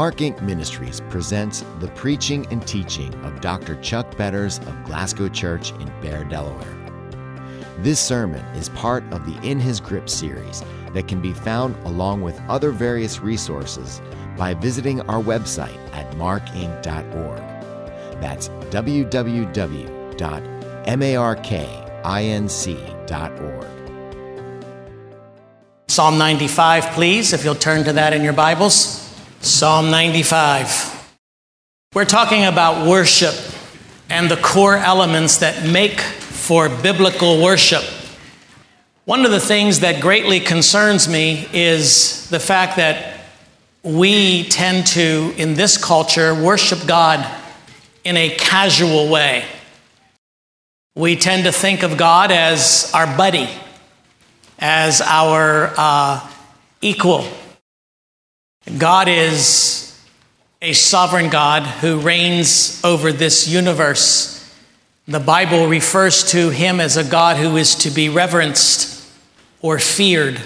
Mark Inc. Ministries presents the preaching and teaching of Dr. Chuck Betters of Glasgow Church in Bear, Delaware. This sermon is part of the In His Grip series that can be found along with other various resources by visiting our website at markinc.org. That's www.markinc.org. Psalm 95, please, if you'll turn to that in your Bibles. Psalm 95. We're talking about worship and the core elements that make for biblical worship. One of the things that greatly concerns me is the fact that we tend to, in this culture, worship God in a casual way. We tend to think of God as our buddy, as our uh, equal. God is a sovereign God who reigns over this universe. The Bible refers to him as a God who is to be reverenced or feared.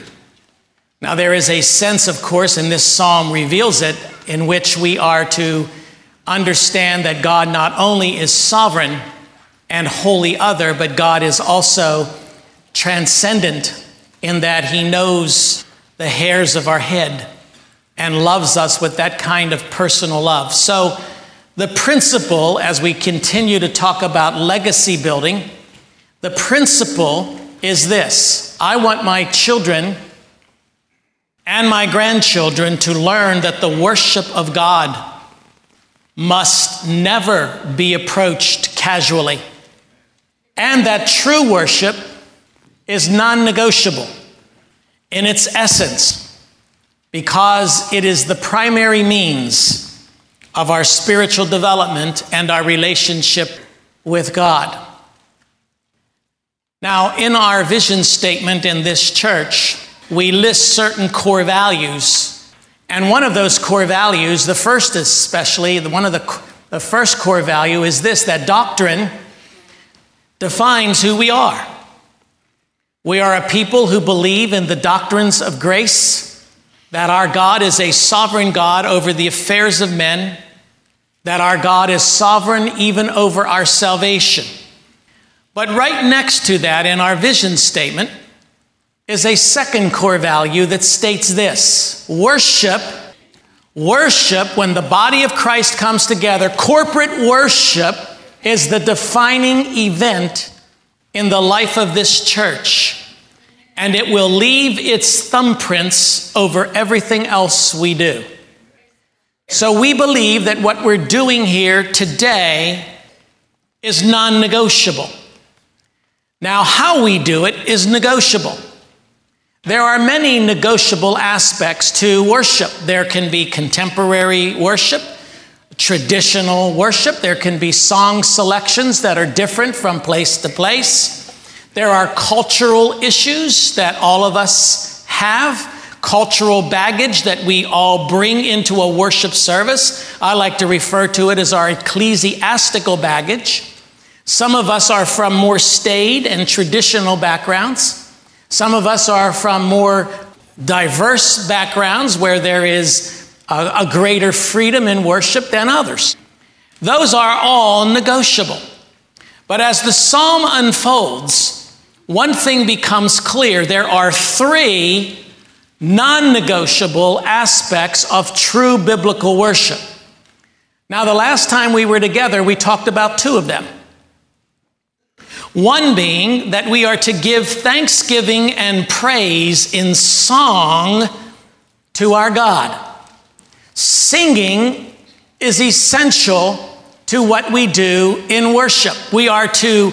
Now, there is a sense, of course, and this psalm reveals it, in which we are to understand that God not only is sovereign and wholly other, but God is also transcendent in that he knows the hairs of our head and loves us with that kind of personal love. So, the principle, as we continue to talk about legacy building, the principle is this I want my children and my grandchildren to learn that the worship of God must never be approached casually, and that true worship is non negotiable in its essence because it is the primary means of our spiritual development and our relationship with God. Now, in our vision statement in this church, we list certain core values. And one of those core values, the first especially, one of the, the first core value is this that doctrine defines who we are. We are a people who believe in the doctrines of grace that our God is a sovereign God over the affairs of men, that our God is sovereign even over our salvation. But right next to that in our vision statement is a second core value that states this worship. Worship, when the body of Christ comes together, corporate worship is the defining event in the life of this church and it will leave its thumbprints over everything else we do. So we believe that what we're doing here today is non negotiable. Now, how we do it is negotiable. There are many negotiable aspects to worship. There can be contemporary worship, traditional worship, there can be song selections that are different from place to place. There are cultural issues that all of us have, cultural baggage that we all bring into a worship service. I like to refer to it as our ecclesiastical baggage. Some of us are from more staid and traditional backgrounds. Some of us are from more diverse backgrounds where there is a, a greater freedom in worship than others. Those are all negotiable. But as the psalm unfolds, one thing becomes clear there are three non negotiable aspects of true biblical worship. Now, the last time we were together, we talked about two of them. One being that we are to give thanksgiving and praise in song to our God. Singing is essential to what we do in worship. We are to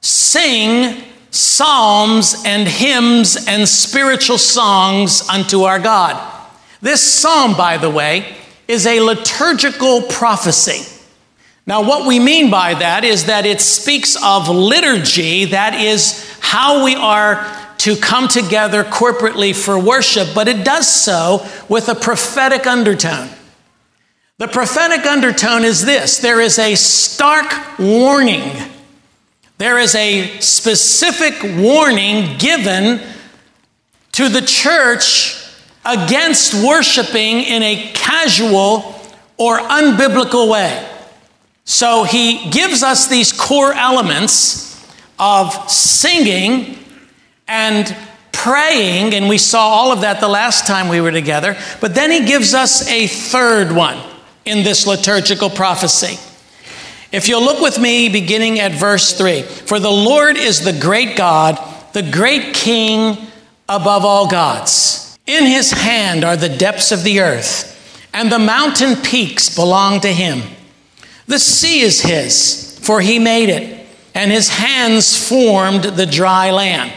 sing psalms and hymns and spiritual songs unto our God. This psalm, by the way, is a liturgical prophecy. Now, what we mean by that is that it speaks of liturgy, that is how we are to come together corporately for worship, but it does so with a prophetic undertone. The prophetic undertone is this there is a stark warning there is a specific warning given to the church against worshiping in a casual or unbiblical way. So he gives us these core elements of singing and praying, and we saw all of that the last time we were together. But then he gives us a third one in this liturgical prophecy. If you'll look with me beginning at verse 3 For the Lord is the great God, the great King above all gods. In his hand are the depths of the earth, and the mountain peaks belong to him. The sea is his, for he made it, and his hands formed the dry land.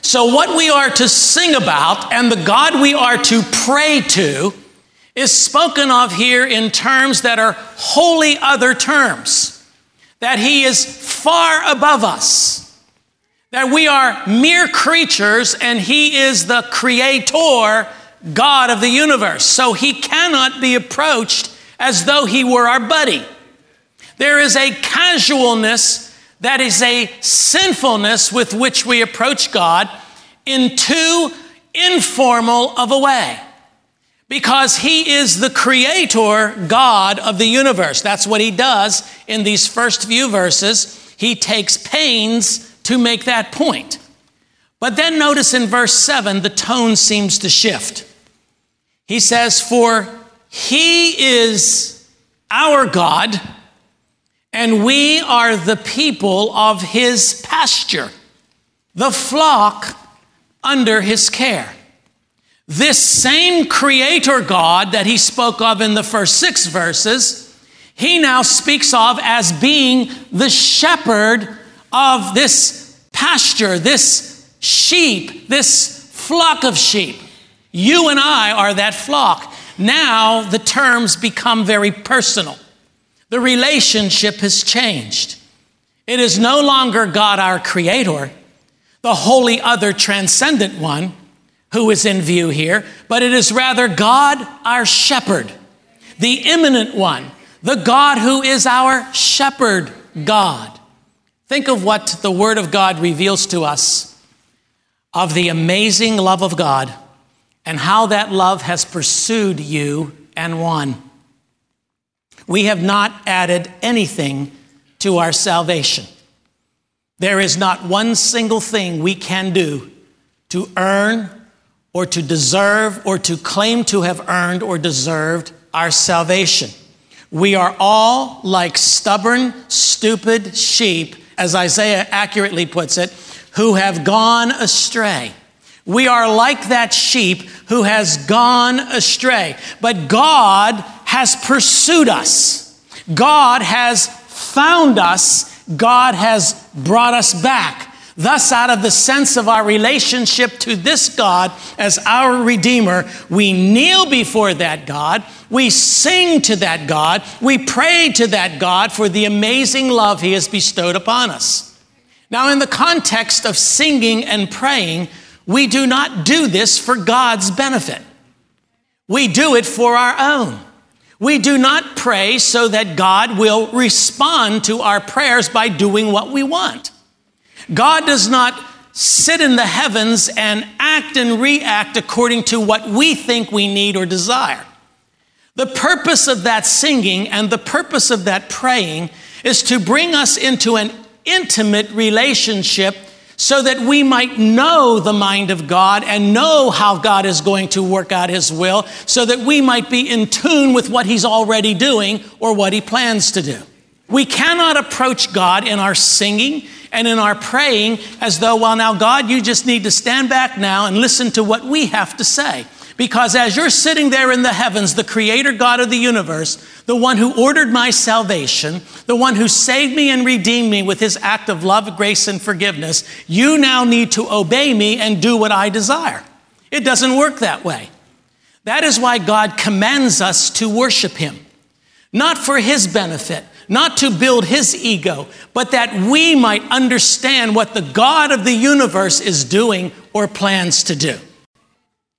So, what we are to sing about and the God we are to pray to is spoken of here in terms that are wholly other terms. That he is far above us. That we are mere creatures and he is the creator, God of the universe. So he cannot be approached as though he were our buddy. There is a casualness that is a sinfulness with which we approach God in too informal of a way. Because he is the creator God of the universe. That's what he does in these first few verses. He takes pains to make that point. But then notice in verse 7, the tone seems to shift. He says, For he is our God and we are the people of his pasture, the flock under his care. This same creator God that he spoke of in the first six verses, he now speaks of as being the shepherd of this pasture, this sheep, this flock of sheep. You and I are that flock. Now the terms become very personal. The relationship has changed. It is no longer God our Creator, the wholly other transcendent one who is in view here, but it is rather God our shepherd, the imminent one, the God who is our shepherd God. Think of what the Word of God reveals to us of the amazing love of God and how that love has pursued you and won. We have not added anything to our salvation. There is not one single thing we can do to earn or to deserve or to claim to have earned or deserved our salvation. We are all like stubborn, stupid sheep, as Isaiah accurately puts it, who have gone astray. We are like that sheep who has gone astray. But God has pursued us. God has found us. God has brought us back. Thus, out of the sense of our relationship to this God as our Redeemer, we kneel before that God, we sing to that God, we pray to that God for the amazing love He has bestowed upon us. Now, in the context of singing and praying, we do not do this for God's benefit. We do it for our own. We do not pray so that God will respond to our prayers by doing what we want. God does not sit in the heavens and act and react according to what we think we need or desire. The purpose of that singing and the purpose of that praying is to bring us into an intimate relationship so that we might know the mind of God and know how God is going to work out His will, so that we might be in tune with what He's already doing or what He plans to do. We cannot approach God in our singing and in our praying as though, well, now, God, you just need to stand back now and listen to what we have to say. Because as you're sitting there in the heavens, the creator God of the universe, the one who ordered my salvation, the one who saved me and redeemed me with his act of love, grace, and forgiveness, you now need to obey me and do what I desire. It doesn't work that way. That is why God commands us to worship him, not for his benefit, not to build his ego, but that we might understand what the God of the universe is doing or plans to do.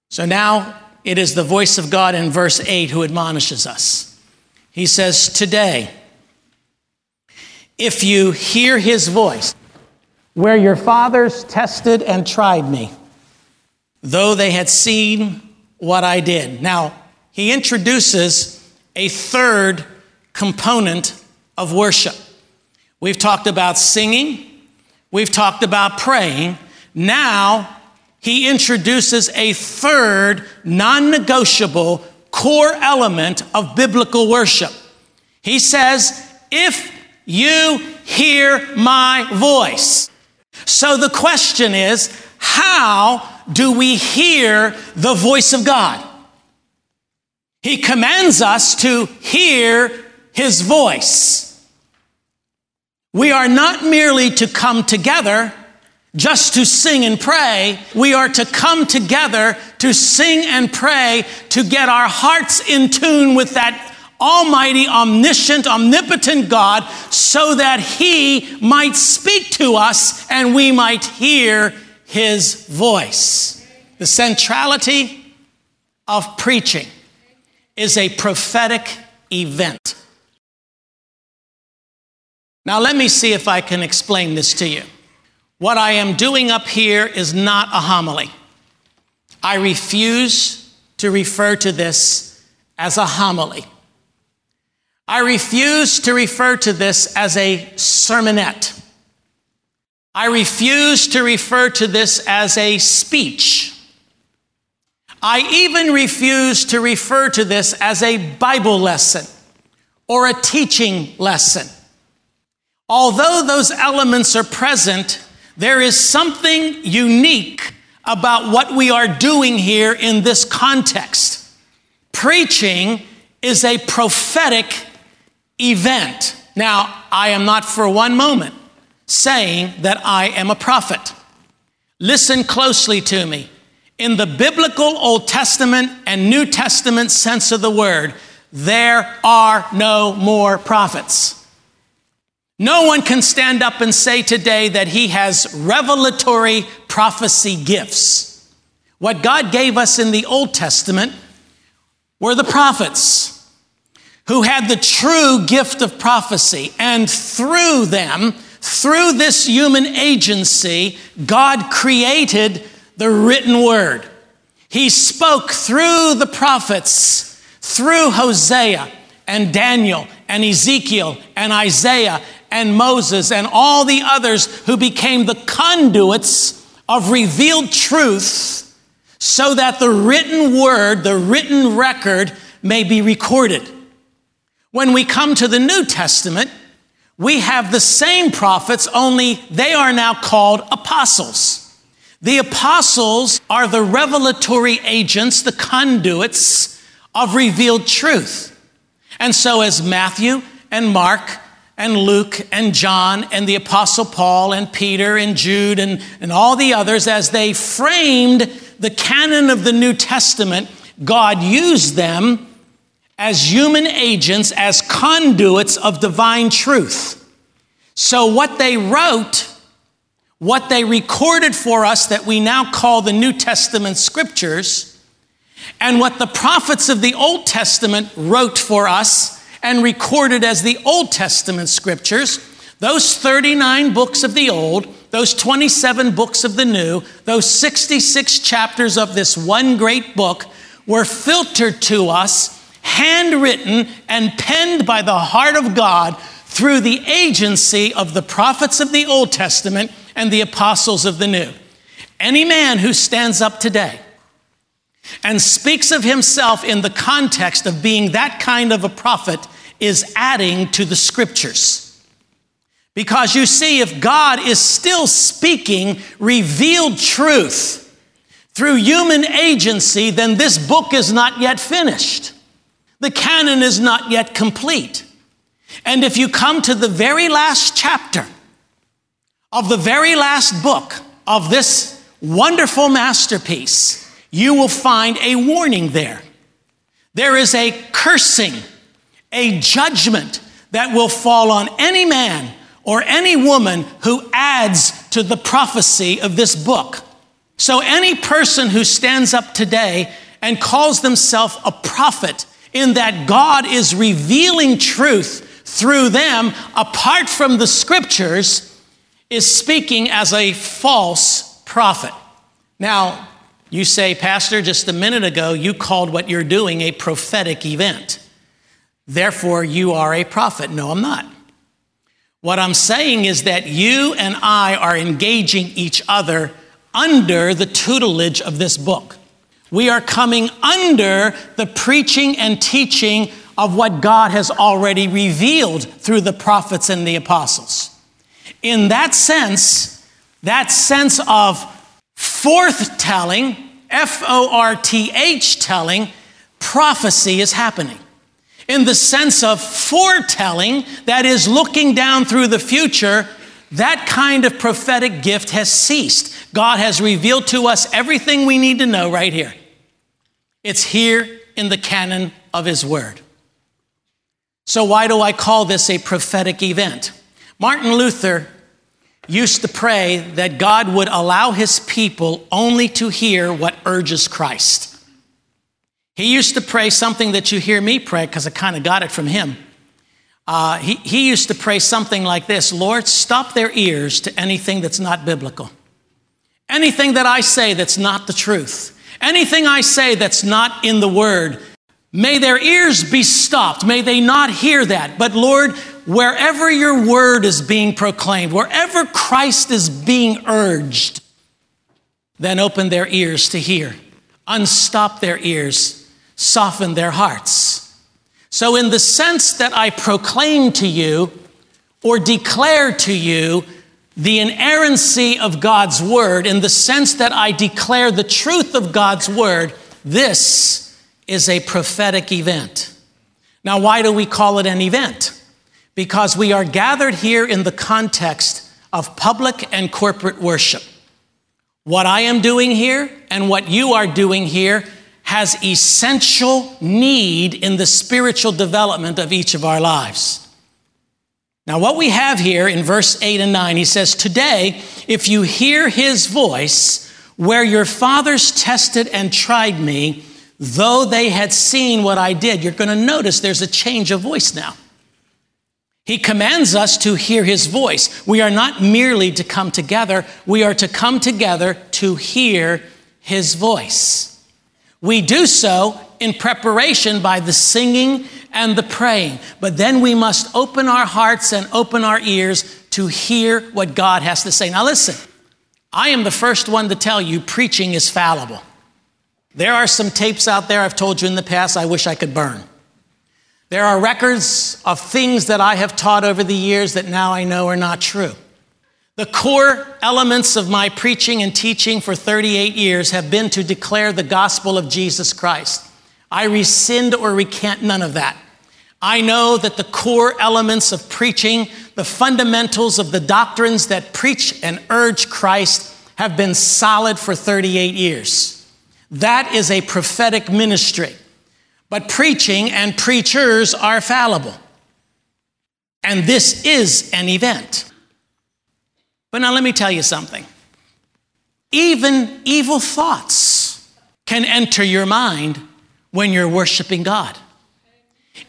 So now it is the voice of God in verse 8 who admonishes us. He says, Today, if you hear his voice, where your fathers tested and tried me, though they had seen what I did. Now, he introduces a third component of worship. We've talked about singing, we've talked about praying. Now, he introduces a third non negotiable core element of biblical worship. He says, If you hear my voice. So the question is, how do we hear the voice of God? He commands us to hear his voice. We are not merely to come together just to sing and pray. We are to come together to sing and pray to get our hearts in tune with that almighty, omniscient, omnipotent God so that he might speak to us and we might hear his voice. The centrality of preaching is a prophetic event. Now, let me see if I can explain this to you. What I am doing up here is not a homily. I refuse to refer to this as a homily. I refuse to refer to this as a sermonette. I refuse to refer to this as a speech. I even refuse to refer to this as a Bible lesson or a teaching lesson. Although those elements are present, there is something unique about what we are doing here in this context. Preaching is a prophetic event. Now, I am not for one moment saying that I am a prophet. Listen closely to me. In the biblical Old Testament and New Testament sense of the word, there are no more prophets. No one can stand up and say today that he has revelatory prophecy gifts. What God gave us in the Old Testament were the prophets who had the true gift of prophecy. And through them, through this human agency, God created the written word. He spoke through the prophets, through Hosea and Daniel and Ezekiel and Isaiah and Moses and all the others who became the conduits of revealed truth so that the written word, the written record, may be recorded. When we come to the New Testament, we have the same prophets, only they are now called apostles. The apostles are the revelatory agents, the conduits of revealed truth. And so, as Matthew and Mark and Luke and John and the Apostle Paul and Peter and Jude and, and all the others, as they framed the canon of the New Testament, God used them as human agents, as conduits of divine truth. So, what they wrote, what they recorded for us that we now call the New Testament scriptures, and what the prophets of the Old Testament wrote for us and recorded as the Old Testament scriptures, those 39 books of the Old, those 27 books of the New, those 66 chapters of this one great book were filtered to us handwritten and penned by the heart of God through the agency of the prophets of the Old Testament and the apostles of the New. Any man who stands up today and speaks of himself in the context of being that kind of a prophet is adding to the scriptures. Because you see, if God is still speaking revealed truth through human agency, then this book is not yet finished. The canon is not yet complete. And if you come to the very last chapter of the very last book of this wonderful masterpiece, you will find a warning there. There is a cursing, a judgment that will fall on any man or any woman who adds to the prophecy of this book. So, any person who stands up today and calls themselves a prophet in that God is revealing truth through them apart from the scriptures is speaking as a false prophet. Now, You say, Pastor, just a minute ago, you called what you're doing a prophetic event. Therefore, you are a prophet. No, I'm not. What I'm saying is that you and I are engaging each other under the tutelage of this book. We are coming under the preaching and teaching of what God has already revealed through the prophets and the apostles. In that sense, that sense of forth telling, F O R T H telling, prophecy is happening. In the sense of foretelling, that is looking down through the future, that kind of prophetic gift has ceased. God has revealed to us everything we need to know right here. It's here in the canon of His Word. So, why do I call this a prophetic event? Martin Luther used to pray that God would allow his people only to hear what urges Christ. He used to pray something that you hear me pray because I kind of got it from him. Uh, he, he used to pray something like this Lord, stop their ears to anything that's not biblical. Anything that I say that's not the truth. Anything I say that's not in the word. May their ears be stopped. May they not hear that. But Lord, wherever your word is being proclaimed, wherever Christ is being urged, then open their ears to hear. Unstop their ears, soften their hearts. So, in the sense that I proclaim to you or declare to you the inerrancy of God's word, in the sense that I declare the truth of God's word, this is a prophetic event. Now, why do we call it an event? because we are gathered here in the context of public and corporate worship. What I am doing here and what you are doing here has essential need in the spiritual development of each of our lives. Now, what we have here in verse 8 and 9, he says, Today, if you hear his voice, where your fathers tested and tried me, though they had seen what I did, you're going to notice there's a change of voice now. He commands us to hear his voice. We are not merely to come together, we are to come together to hear his voice. We do so in preparation by the singing and the praying, but then we must open our hearts and open our ears to hear what God has to say. Now, listen, I am the first one to tell you preaching is fallible. There are some tapes out there I've told you in the past I wish I could burn. There are records of things that I have taught over the years that now I know are not true. The core elements of my preaching and teaching for 38 years have been to declare the gospel of Jesus Christ. I rescind or recant none of that. I know that the core elements of preaching, the fundamentals of the doctrines that preach and urge Christ, have been solid for 38 years. That is a prophetic ministry. But preaching and preachers are fallible. And this is an event. But now let me tell you something. Even evil thoughts can enter your mind when you're worshiping God.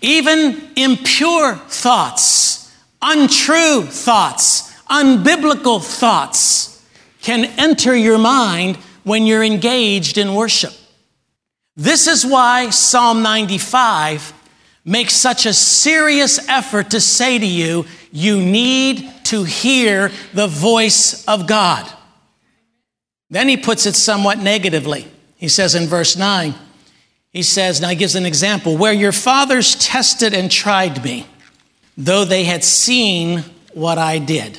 Even impure thoughts, untrue thoughts, unbiblical thoughts can enter your mind when you're engaged in worship. This is why Psalm 95 makes such a serious effort to say to you, you need to hear the voice of God. Then he puts it somewhat negatively. He says in verse 9, he says, now he gives an example, where your fathers tested and tried me, though they had seen what I did.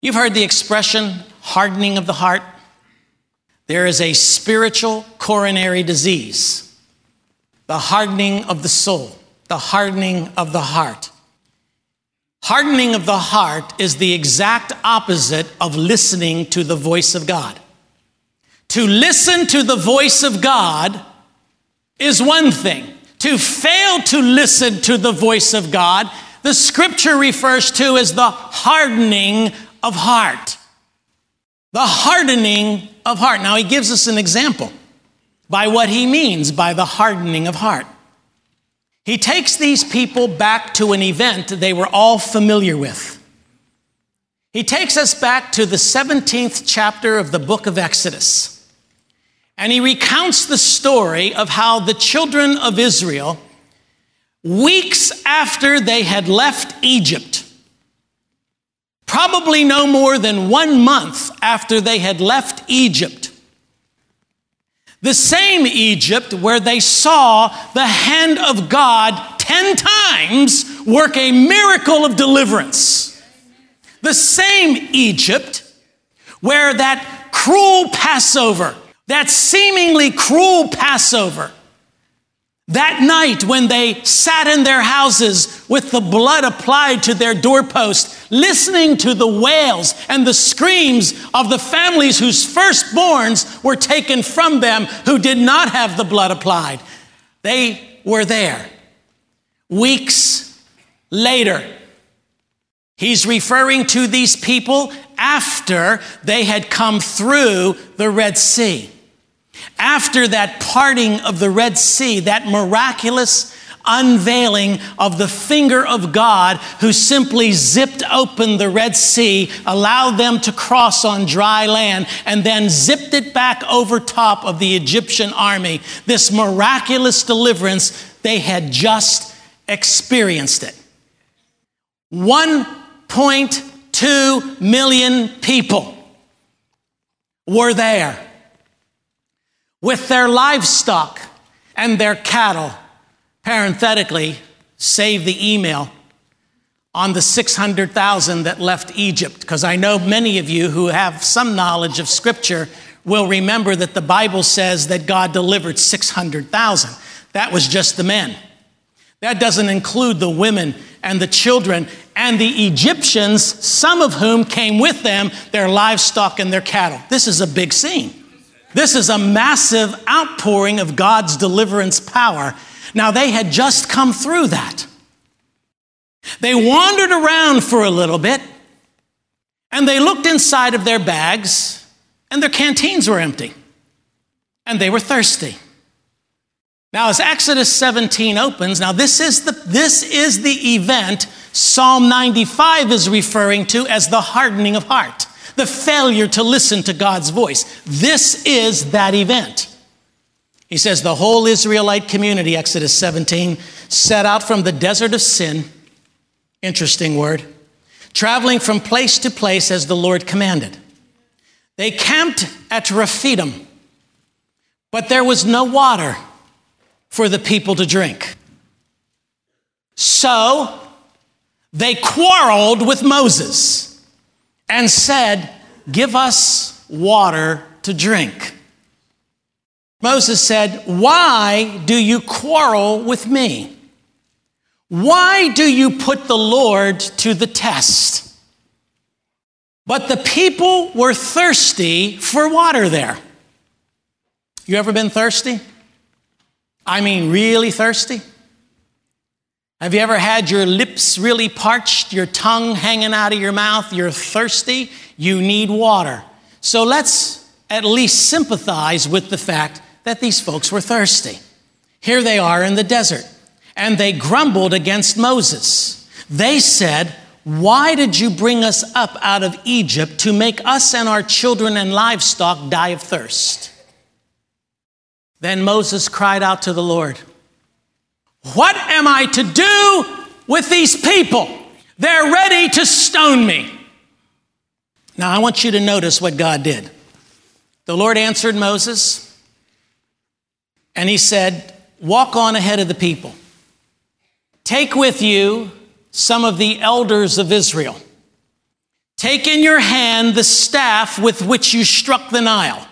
You've heard the expression hardening of the heart. There is a spiritual coronary disease, the hardening of the soul, the hardening of the heart. Hardening of the heart is the exact opposite of listening to the voice of God. To listen to the voice of God is one thing. To fail to listen to the voice of God, the scripture refers to as the hardening of heart. The hardening of heart. Now, he gives us an example by what he means by the hardening of heart. He takes these people back to an event they were all familiar with. He takes us back to the 17th chapter of the book of Exodus. And he recounts the story of how the children of Israel, weeks after they had left Egypt, probably no more than one month after they had left Egypt, the same Egypt where they saw the hand of God 10 times work a miracle of deliverance. The same Egypt where that cruel Passover, that seemingly cruel Passover, that night when they sat in their houses with the blood applied to their doorpost, listening to the wails and the screams of the families whose firstborns were taken from them who did not have the blood applied, they were there. Weeks later, he's referring to these people after they had come through the Red Sea. After that parting of the Red Sea, that miraculous unveiling of the finger of God who simply zipped open the Red Sea, allowed them to cross on dry land, and then zipped it back over top of the Egyptian army. This miraculous deliverance, they had just experienced it. 1.2 million people were there with their livestock and their cattle. Parenthetically, save the email on the 600,000 that left Egypt, because I know many of you who have some knowledge of Scripture will remember that the Bible says that God delivered 600,000. That was just the men. That doesn't include the women and the children and the Egyptians, some of whom came with them, their livestock and their cattle. This is a big scene. This is a massive outpouring of God's deliverance power. Now, they had just come through that. They wandered around for a little bit and they looked inside of their bags and their canteens were empty and they were thirsty. Now, as Exodus 17 opens, now this is the, this is the event Psalm 95 is referring to as the hardening of heart the failure to listen to God's voice. This is that event. He says the whole Israelite community, Exodus 17, set out from the desert of sin, interesting word, traveling from place to place as the Lord commanded. They camped at Rephidim, but there was no water for the people to drink. So they quarreled with Moses and said, Give us water to drink. Moses said, Why do you quarrel with me? Why do you put the Lord to the test? But the people were thirsty for water there. You ever been thirsty? I mean, really thirsty? Have you ever had your lips really parched, your tongue hanging out of your mouth? You're thirsty, you need water. So let's at least sympathize with the fact that these folks were thirsty. Here they are in the desert, and they grumbled against Moses. They said, Why did you bring us up out of Egypt to make us and our children and livestock die of thirst? Then Moses cried out to the Lord. What am I to do with these people? They're ready to stone me. Now, I want you to notice what God did. The Lord answered Moses, and he said, Walk on ahead of the people. Take with you some of the elders of Israel. Take in your hand the staff with which you struck the Nile,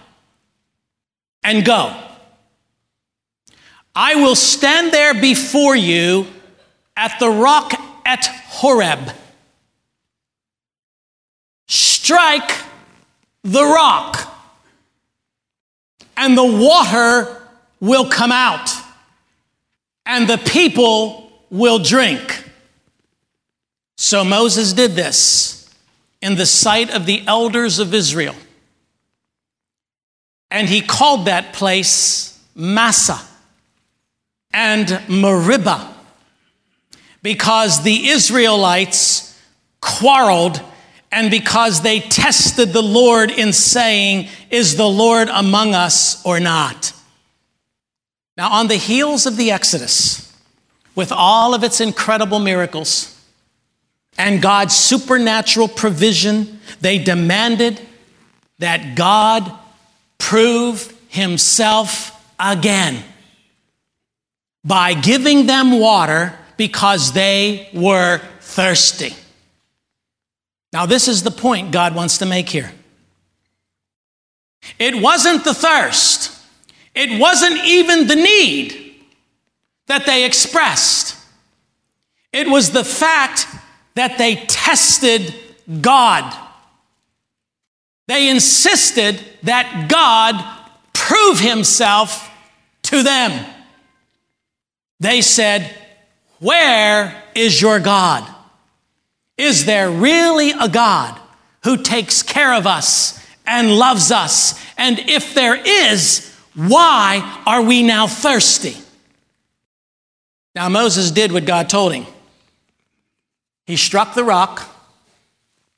and go. I will stand there before you at the rock at Horeb. Strike the rock, and the water will come out, and the people will drink. So Moses did this in the sight of the elders of Israel. And he called that place Massah and Meribah because the Israelites quarreled and because they tested the Lord in saying, Is the Lord among us or not? Now, on the heels of the Exodus, with all of its incredible miracles and God's supernatural provision, they demanded that God prove himself again by giving them water because they were thirsty. Now, this is the point God wants to make here. It wasn't the thirst, it wasn't even the need that they expressed. It was the fact that they tested God. They insisted that God prove himself to them. They said, Where is your God? Is there really a God who takes care of us and loves us? And if there is, why are we now thirsty? Now, Moses did what God told him. He struck the rock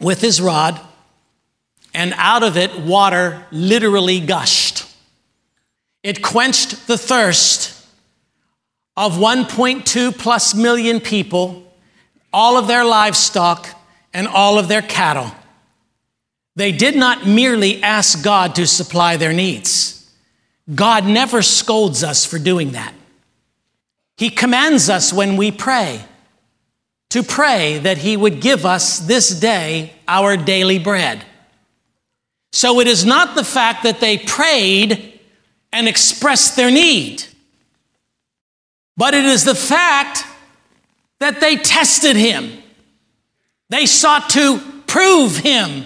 with his rod, and out of it, water literally gushed. It quenched the thirst of 1.2 plus million people, all of their livestock, and all of their cattle. They did not merely ask God to supply their needs. God never scolds us for doing that. He commands us when we pray to pray that He would give us this day our daily bread. So it is not the fact that they prayed and expressed their need. But it is the fact that they tested him. They sought to prove him.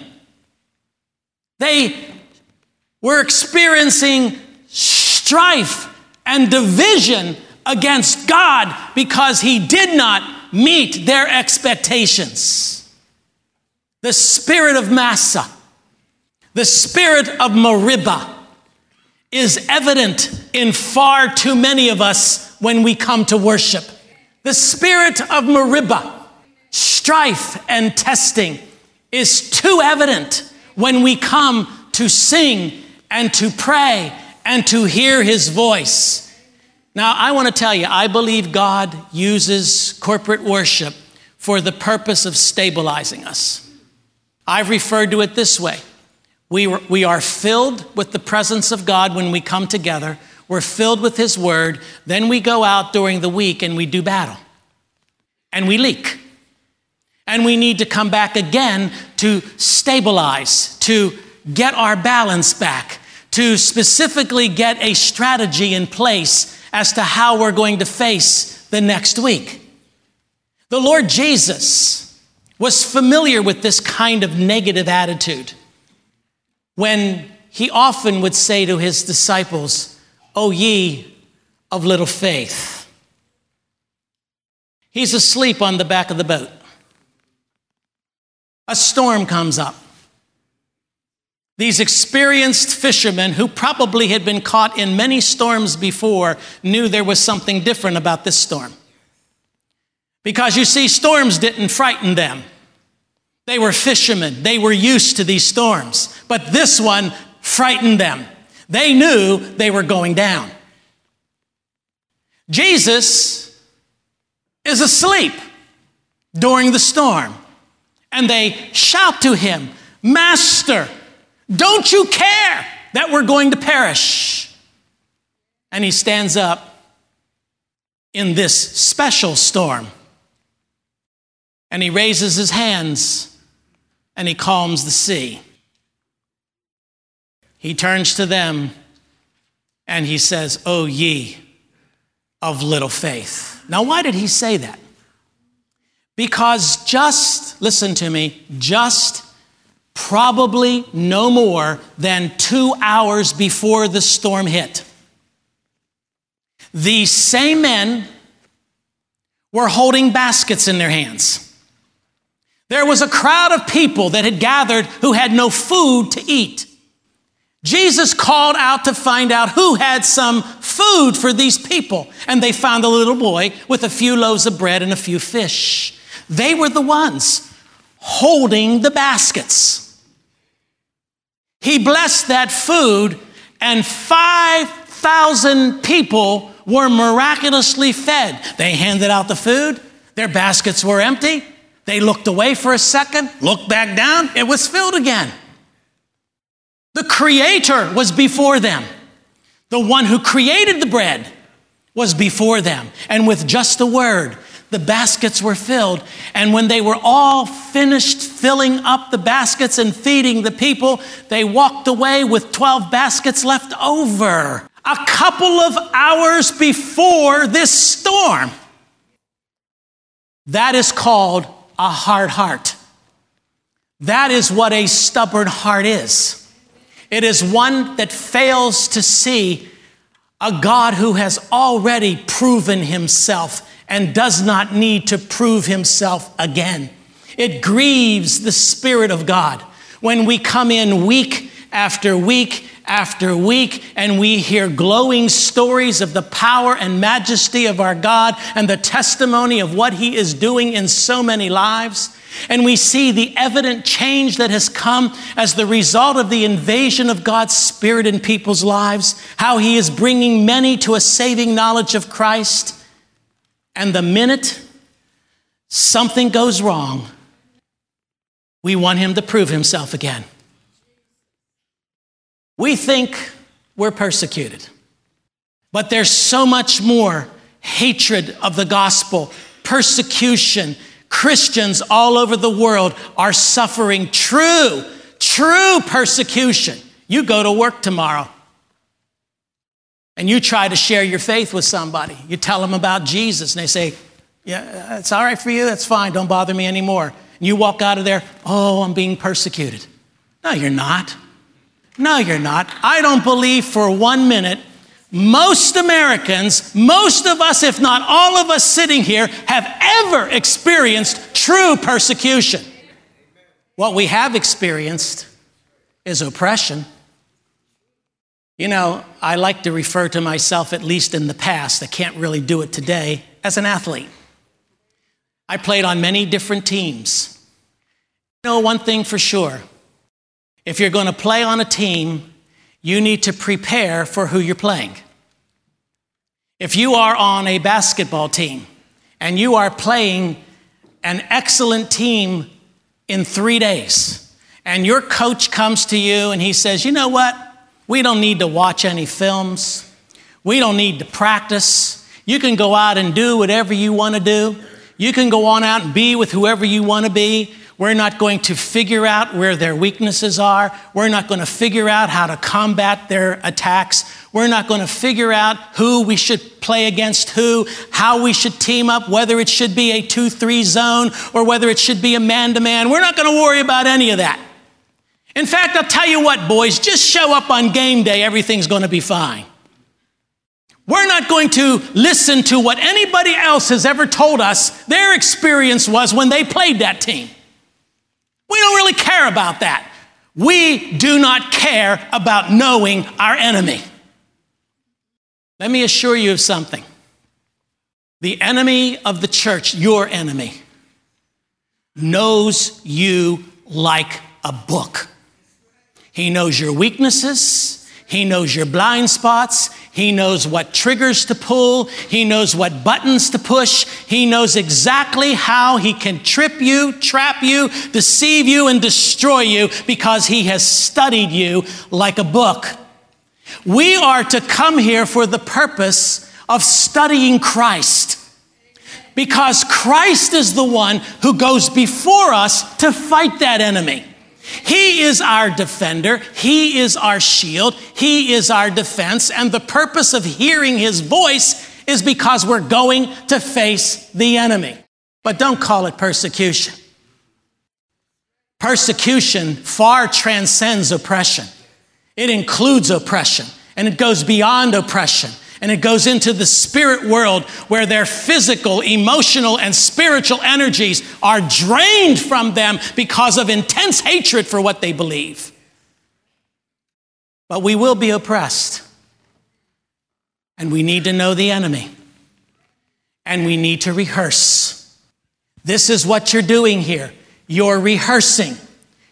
They were experiencing strife and division against God because he did not meet their expectations. The spirit of Massah, the spirit of Meribah, is evident in far too many of us when we come to worship. The spirit of Meribah, strife and testing, is too evident when we come to sing and to pray and to hear his voice. Now, I want to tell you, I believe God uses corporate worship for the purpose of stabilizing us. I've referred to it this way we, we are filled with the presence of God when we come together. We're filled with His Word. Then we go out during the week and we do battle. And we leak. And we need to come back again to stabilize, to get our balance back, to specifically get a strategy in place as to how we're going to face the next week. The Lord Jesus was familiar with this kind of negative attitude when he often would say to his disciples, O ye of little faith. He's asleep on the back of the boat. A storm comes up. These experienced fishermen, who probably had been caught in many storms before, knew there was something different about this storm. Because you see, storms didn't frighten them. They were fishermen, they were used to these storms, but this one frightened them. They knew they were going down. Jesus is asleep during the storm, and they shout to him, Master, don't you care that we're going to perish? And he stands up in this special storm and he raises his hands and he calms the sea. He turns to them and he says, O ye of little faith. Now, why did he say that? Because just, listen to me, just probably no more than two hours before the storm hit, these same men were holding baskets in their hands. There was a crowd of people that had gathered who had no food to eat. Jesus called out to find out who had some food for these people, and they found a little boy with a few loaves of bread and a few fish. They were the ones holding the baskets. He blessed that food, and 5,000 people were miraculously fed. They handed out the food, their baskets were empty. They looked away for a second, looked back down, it was filled again. The Creator was before them. The one who created the bread was before them. And with just a word, the baskets were filled. And when they were all finished filling up the baskets and feeding the people, they walked away with 12 baskets left over. A couple of hours before this storm. That is called a hard heart. That is what a stubborn heart is. It is one that fails to see a God who has already proven himself and does not need to prove himself again. It grieves the Spirit of God when we come in week after week after week and we hear glowing stories of the power and majesty of our God and the testimony of what He is doing in so many lives. And we see the evident change that has come as the result of the invasion of God's Spirit in people's lives, how He is bringing many to a saving knowledge of Christ. And the minute something goes wrong, we want Him to prove Himself again. We think we're persecuted, but there's so much more hatred of the gospel, persecution, Christians all over the world are suffering true, true persecution. You go to work tomorrow and you try to share your faith with somebody. You tell them about Jesus and they say, Yeah, it's all right for you. That's fine. Don't bother me anymore. And you walk out of there, Oh, I'm being persecuted. No, you're not. No, you're not. I don't believe for one minute most Americans, most of us, if not all of us sitting here, have ever experienced true persecution. What we have experienced is oppression. You know, I like to refer to myself, at least in the past, I can't really do it today, as an athlete. I played on many different teams. You know one thing for sure if you're going to play on a team, you need to prepare for who you're playing. If you are on a basketball team and you are playing an excellent team in three days, and your coach comes to you and he says, You know what? We don't need to watch any films, we don't need to practice. You can go out and do whatever you want to do. You can go on out and be with whoever you want to be. We're not going to figure out where their weaknesses are. We're not going to figure out how to combat their attacks. We're not going to figure out who we should play against who, how we should team up, whether it should be a 2 3 zone or whether it should be a man to man. We're not going to worry about any of that. In fact, I'll tell you what, boys, just show up on game day, everything's going to be fine. We're not going to listen to what anybody else has ever told us their experience was when they played that team. We don't really care about that. We do not care about knowing our enemy. Let me assure you of something. The enemy of the church, your enemy, knows you like a book. He knows your weaknesses, he knows your blind spots, he knows what triggers to pull. He knows what buttons to push. He knows exactly how he can trip you, trap you, deceive you, and destroy you because he has studied you like a book. We are to come here for the purpose of studying Christ because Christ is the one who goes before us to fight that enemy. He is our defender. He is our shield. He is our defense. And the purpose of hearing his voice is because we're going to face the enemy. But don't call it persecution. Persecution far transcends oppression, it includes oppression and it goes beyond oppression and it goes into the spirit world where their physical, emotional, and spiritual energies are drained from them because of intense hatred for what they believe. But we will be oppressed. And we need to know the enemy. And we need to rehearse. This is what you're doing here. you're rehearsing,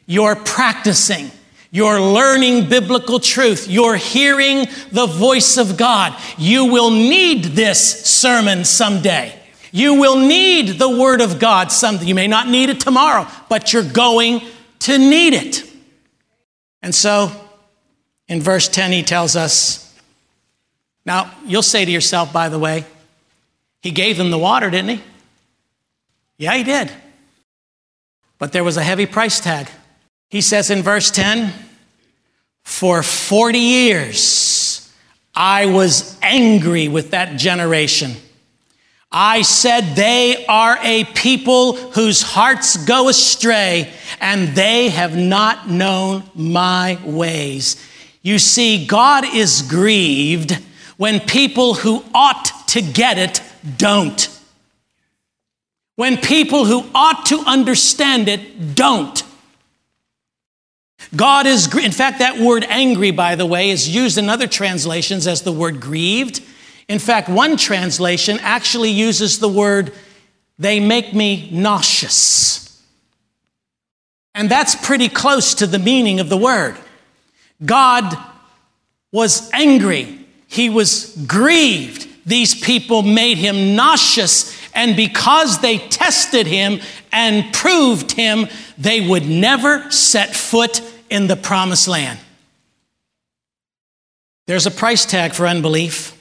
you're practicing, you're learning biblical truth, you're hearing the voice of God. You will need this sermon someday. You will need the Word of God someday. You may not need it tomorrow, but you're going to need it. And so, in verse 10, he tells us now, you'll say to yourself, by the way, he gave them the water, didn't he? Yeah, he did. But there was a heavy price tag. He says in verse 10 For 40 years I was angry with that generation. I said, They are a people whose hearts go astray, and they have not known my ways. You see, God is grieved when people who ought to get it don't. When people who ought to understand it don't. God is, in fact, that word angry, by the way, is used in other translations as the word grieved. In fact, one translation actually uses the word, they make me nauseous. And that's pretty close to the meaning of the word. God was angry he was grieved. These people made him nauseous, and because they tested him and proved him, they would never set foot in the promised land. There's a price tag for unbelief.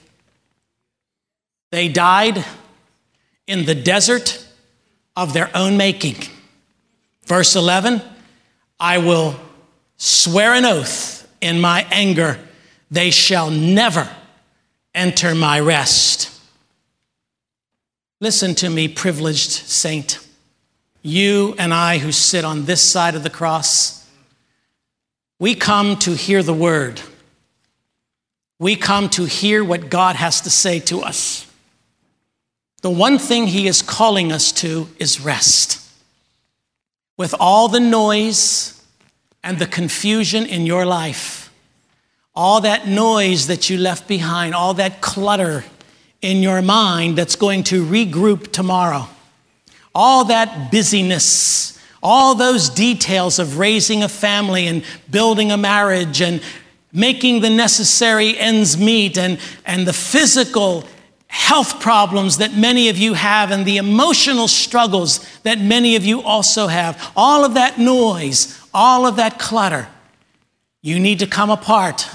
They died in the desert of their own making. Verse 11 I will swear an oath in my anger they shall never enter my rest. Listen to me, privileged saint. You and I, who sit on this side of the cross, we come to hear the word. We come to hear what God has to say to us. The one thing He is calling us to is rest. With all the noise and the confusion in your life, all that noise that you left behind, all that clutter in your mind that's going to regroup tomorrow, all that busyness, all those details of raising a family and building a marriage and making the necessary ends meet and, and the physical health problems that many of you have and the emotional struggles that many of you also have, all of that noise, all of that clutter, you need to come apart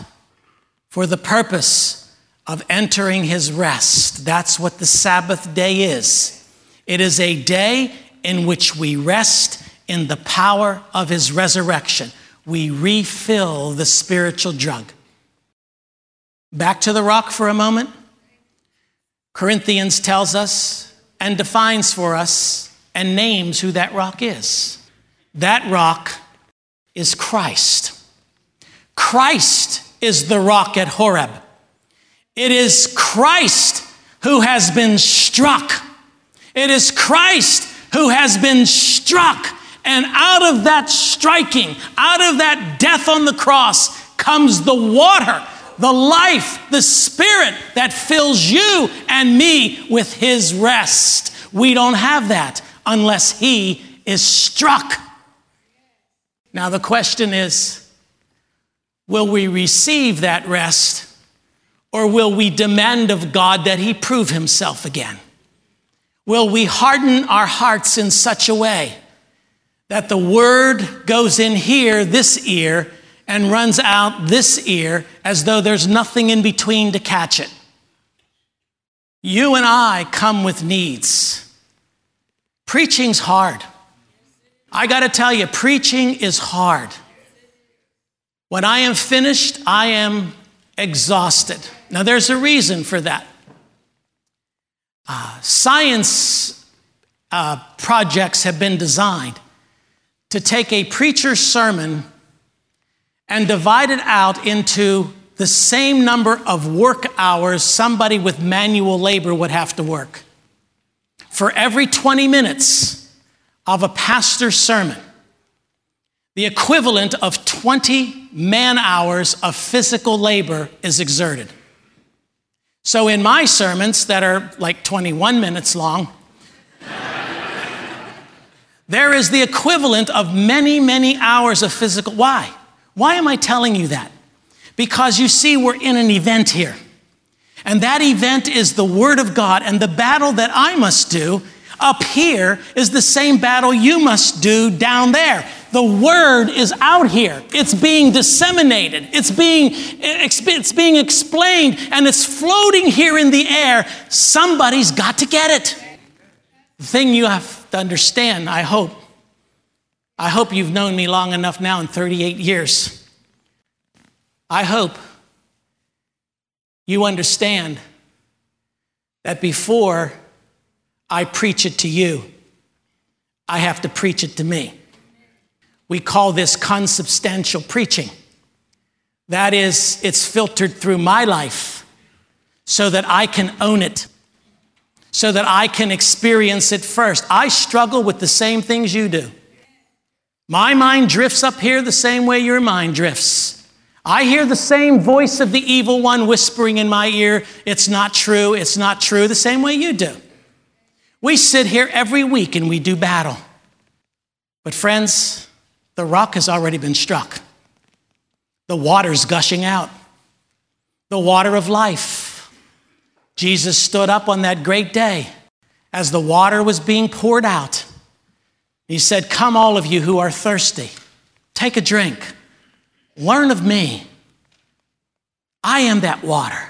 for the purpose of entering his rest. That's what the Sabbath day is. It is a day in which we rest in the power of his resurrection. We refill the spiritual drug. Back to the rock for a moment. Corinthians tells us and defines for us and names who that rock is. That rock is Christ. Christ is the rock at Horeb. It is Christ who has been struck. It is Christ who has been struck. And out of that striking, out of that death on the cross, comes the water, the life, the spirit that fills you and me with his rest. We don't have that unless he is struck. Now, the question is Will we receive that rest or will we demand of God that He prove Himself again? Will we harden our hearts in such a way that the word goes in here, this ear, and runs out this ear as though there's nothing in between to catch it? You and I come with needs. Preaching's hard. I got to tell you, preaching is hard. When I am finished, I am exhausted. Now, there's a reason for that. Uh, science uh, projects have been designed to take a preacher's sermon and divide it out into the same number of work hours somebody with manual labor would have to work. For every 20 minutes of a pastor's sermon, the equivalent of 20 man hours of physical labor is exerted. So, in my sermons that are like 21 minutes long, There is the equivalent of many, many hours of physical. Why? Why am I telling you that? Because you see, we're in an event here. And that event is the Word of God. And the battle that I must do up here is the same battle you must do down there. The Word is out here. It's being disseminated. It's being, it's being explained and it's floating here in the air. Somebody's got to get it. The thing you have to understand, I hope, I hope you've known me long enough now in 38 years. I hope you understand that before I preach it to you, I have to preach it to me. We call this consubstantial preaching. That is, it's filtered through my life so that I can own it, so that I can experience it first. I struggle with the same things you do. My mind drifts up here the same way your mind drifts. I hear the same voice of the evil one whispering in my ear, it's not true, it's not true, the same way you do. We sit here every week and we do battle. But, friends, the rock has already been struck. The water's gushing out, the water of life. Jesus stood up on that great day as the water was being poured out. He said, Come, all of you who are thirsty, take a drink. Learn of me. I am that water.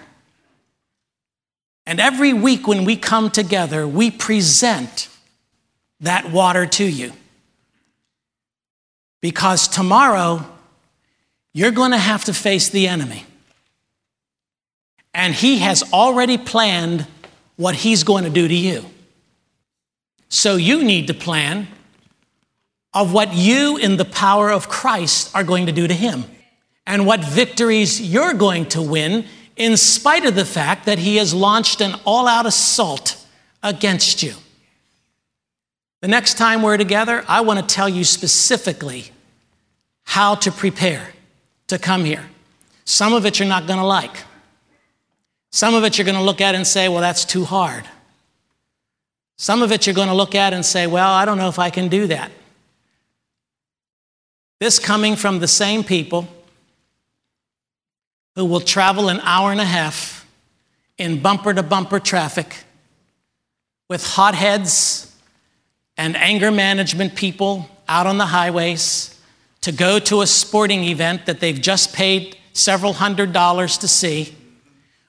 And every week when we come together, we present that water to you. Because tomorrow, you're going to have to face the enemy. And he has already planned what he's going to do to you. So you need to plan of what you, in the power of Christ, are going to do to him and what victories you're going to win in spite of the fact that he has launched an all out assault against you. The next time we're together, I want to tell you specifically how to prepare to come here. Some of it you're not going to like. Some of it you're going to look at and say, well, that's too hard. Some of it you're going to look at and say, well, I don't know if I can do that. This coming from the same people who will travel an hour and a half in bumper to bumper traffic with hotheads and anger management people out on the highways to go to a sporting event that they've just paid several hundred dollars to see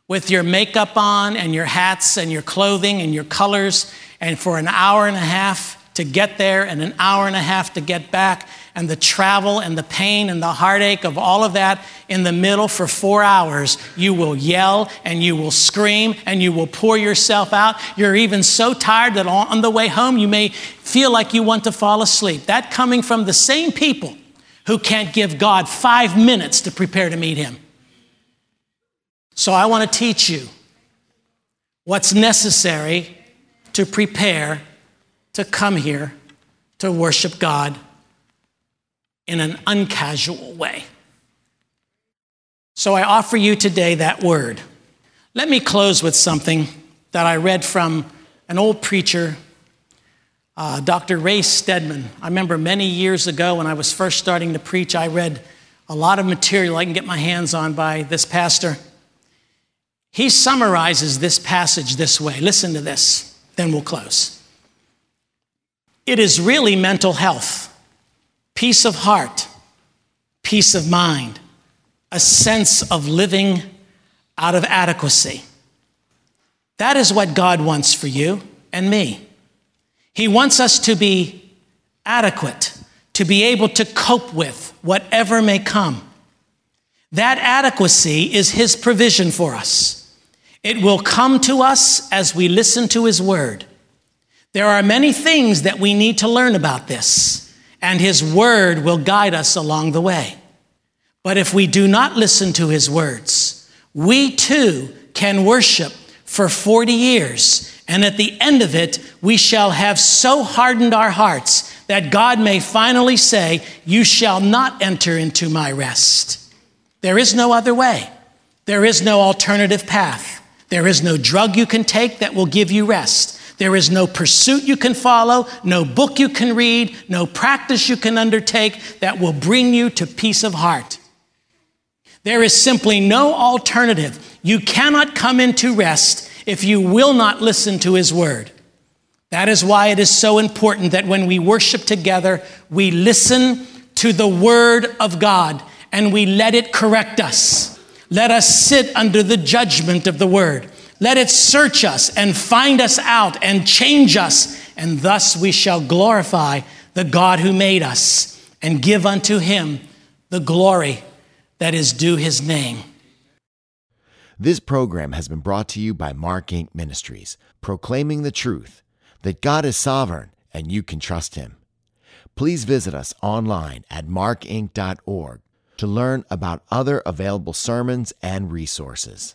with your makeup on and your hats and your clothing and your colors, and for an hour and a half to get there and an hour and a half to get back, and the travel and the pain and the heartache of all of that in the middle for four hours, you will yell and you will scream and you will pour yourself out. You're even so tired that on the way home you may feel like you want to fall asleep. That coming from the same people who can't give God five minutes to prepare to meet Him. So I want to teach you what's necessary to prepare to come here to worship God in an uncasual way. So I offer you today that word. Let me close with something that I read from an old preacher, uh, Dr. Ray Stedman. I remember many years ago when I was first starting to preach, I read a lot of material I can get my hands on by this pastor. He summarizes this passage this way. Listen to this, then we'll close. It is really mental health, peace of heart, peace of mind, a sense of living out of adequacy. That is what God wants for you and me. He wants us to be adequate, to be able to cope with whatever may come. That adequacy is His provision for us. It will come to us as we listen to His word. There are many things that we need to learn about this, and His Word will guide us along the way. But if we do not listen to His words, we too can worship for 40 years, and at the end of it, we shall have so hardened our hearts that God may finally say, You shall not enter into my rest. There is no other way, there is no alternative path. There is no drug you can take that will give you rest. There is no pursuit you can follow, no book you can read, no practice you can undertake that will bring you to peace of heart. There is simply no alternative. You cannot come into rest if you will not listen to His word. That is why it is so important that when we worship together, we listen to the word of God and we let it correct us. Let us sit under the judgment of the word. Let it search us and find us out and change us, and thus we shall glorify the God who made us and give unto him the glory that is due his name. This program has been brought to you by Mark Inc. Ministries, proclaiming the truth that God is sovereign and you can trust him. Please visit us online at markinc.org to learn about other available sermons and resources.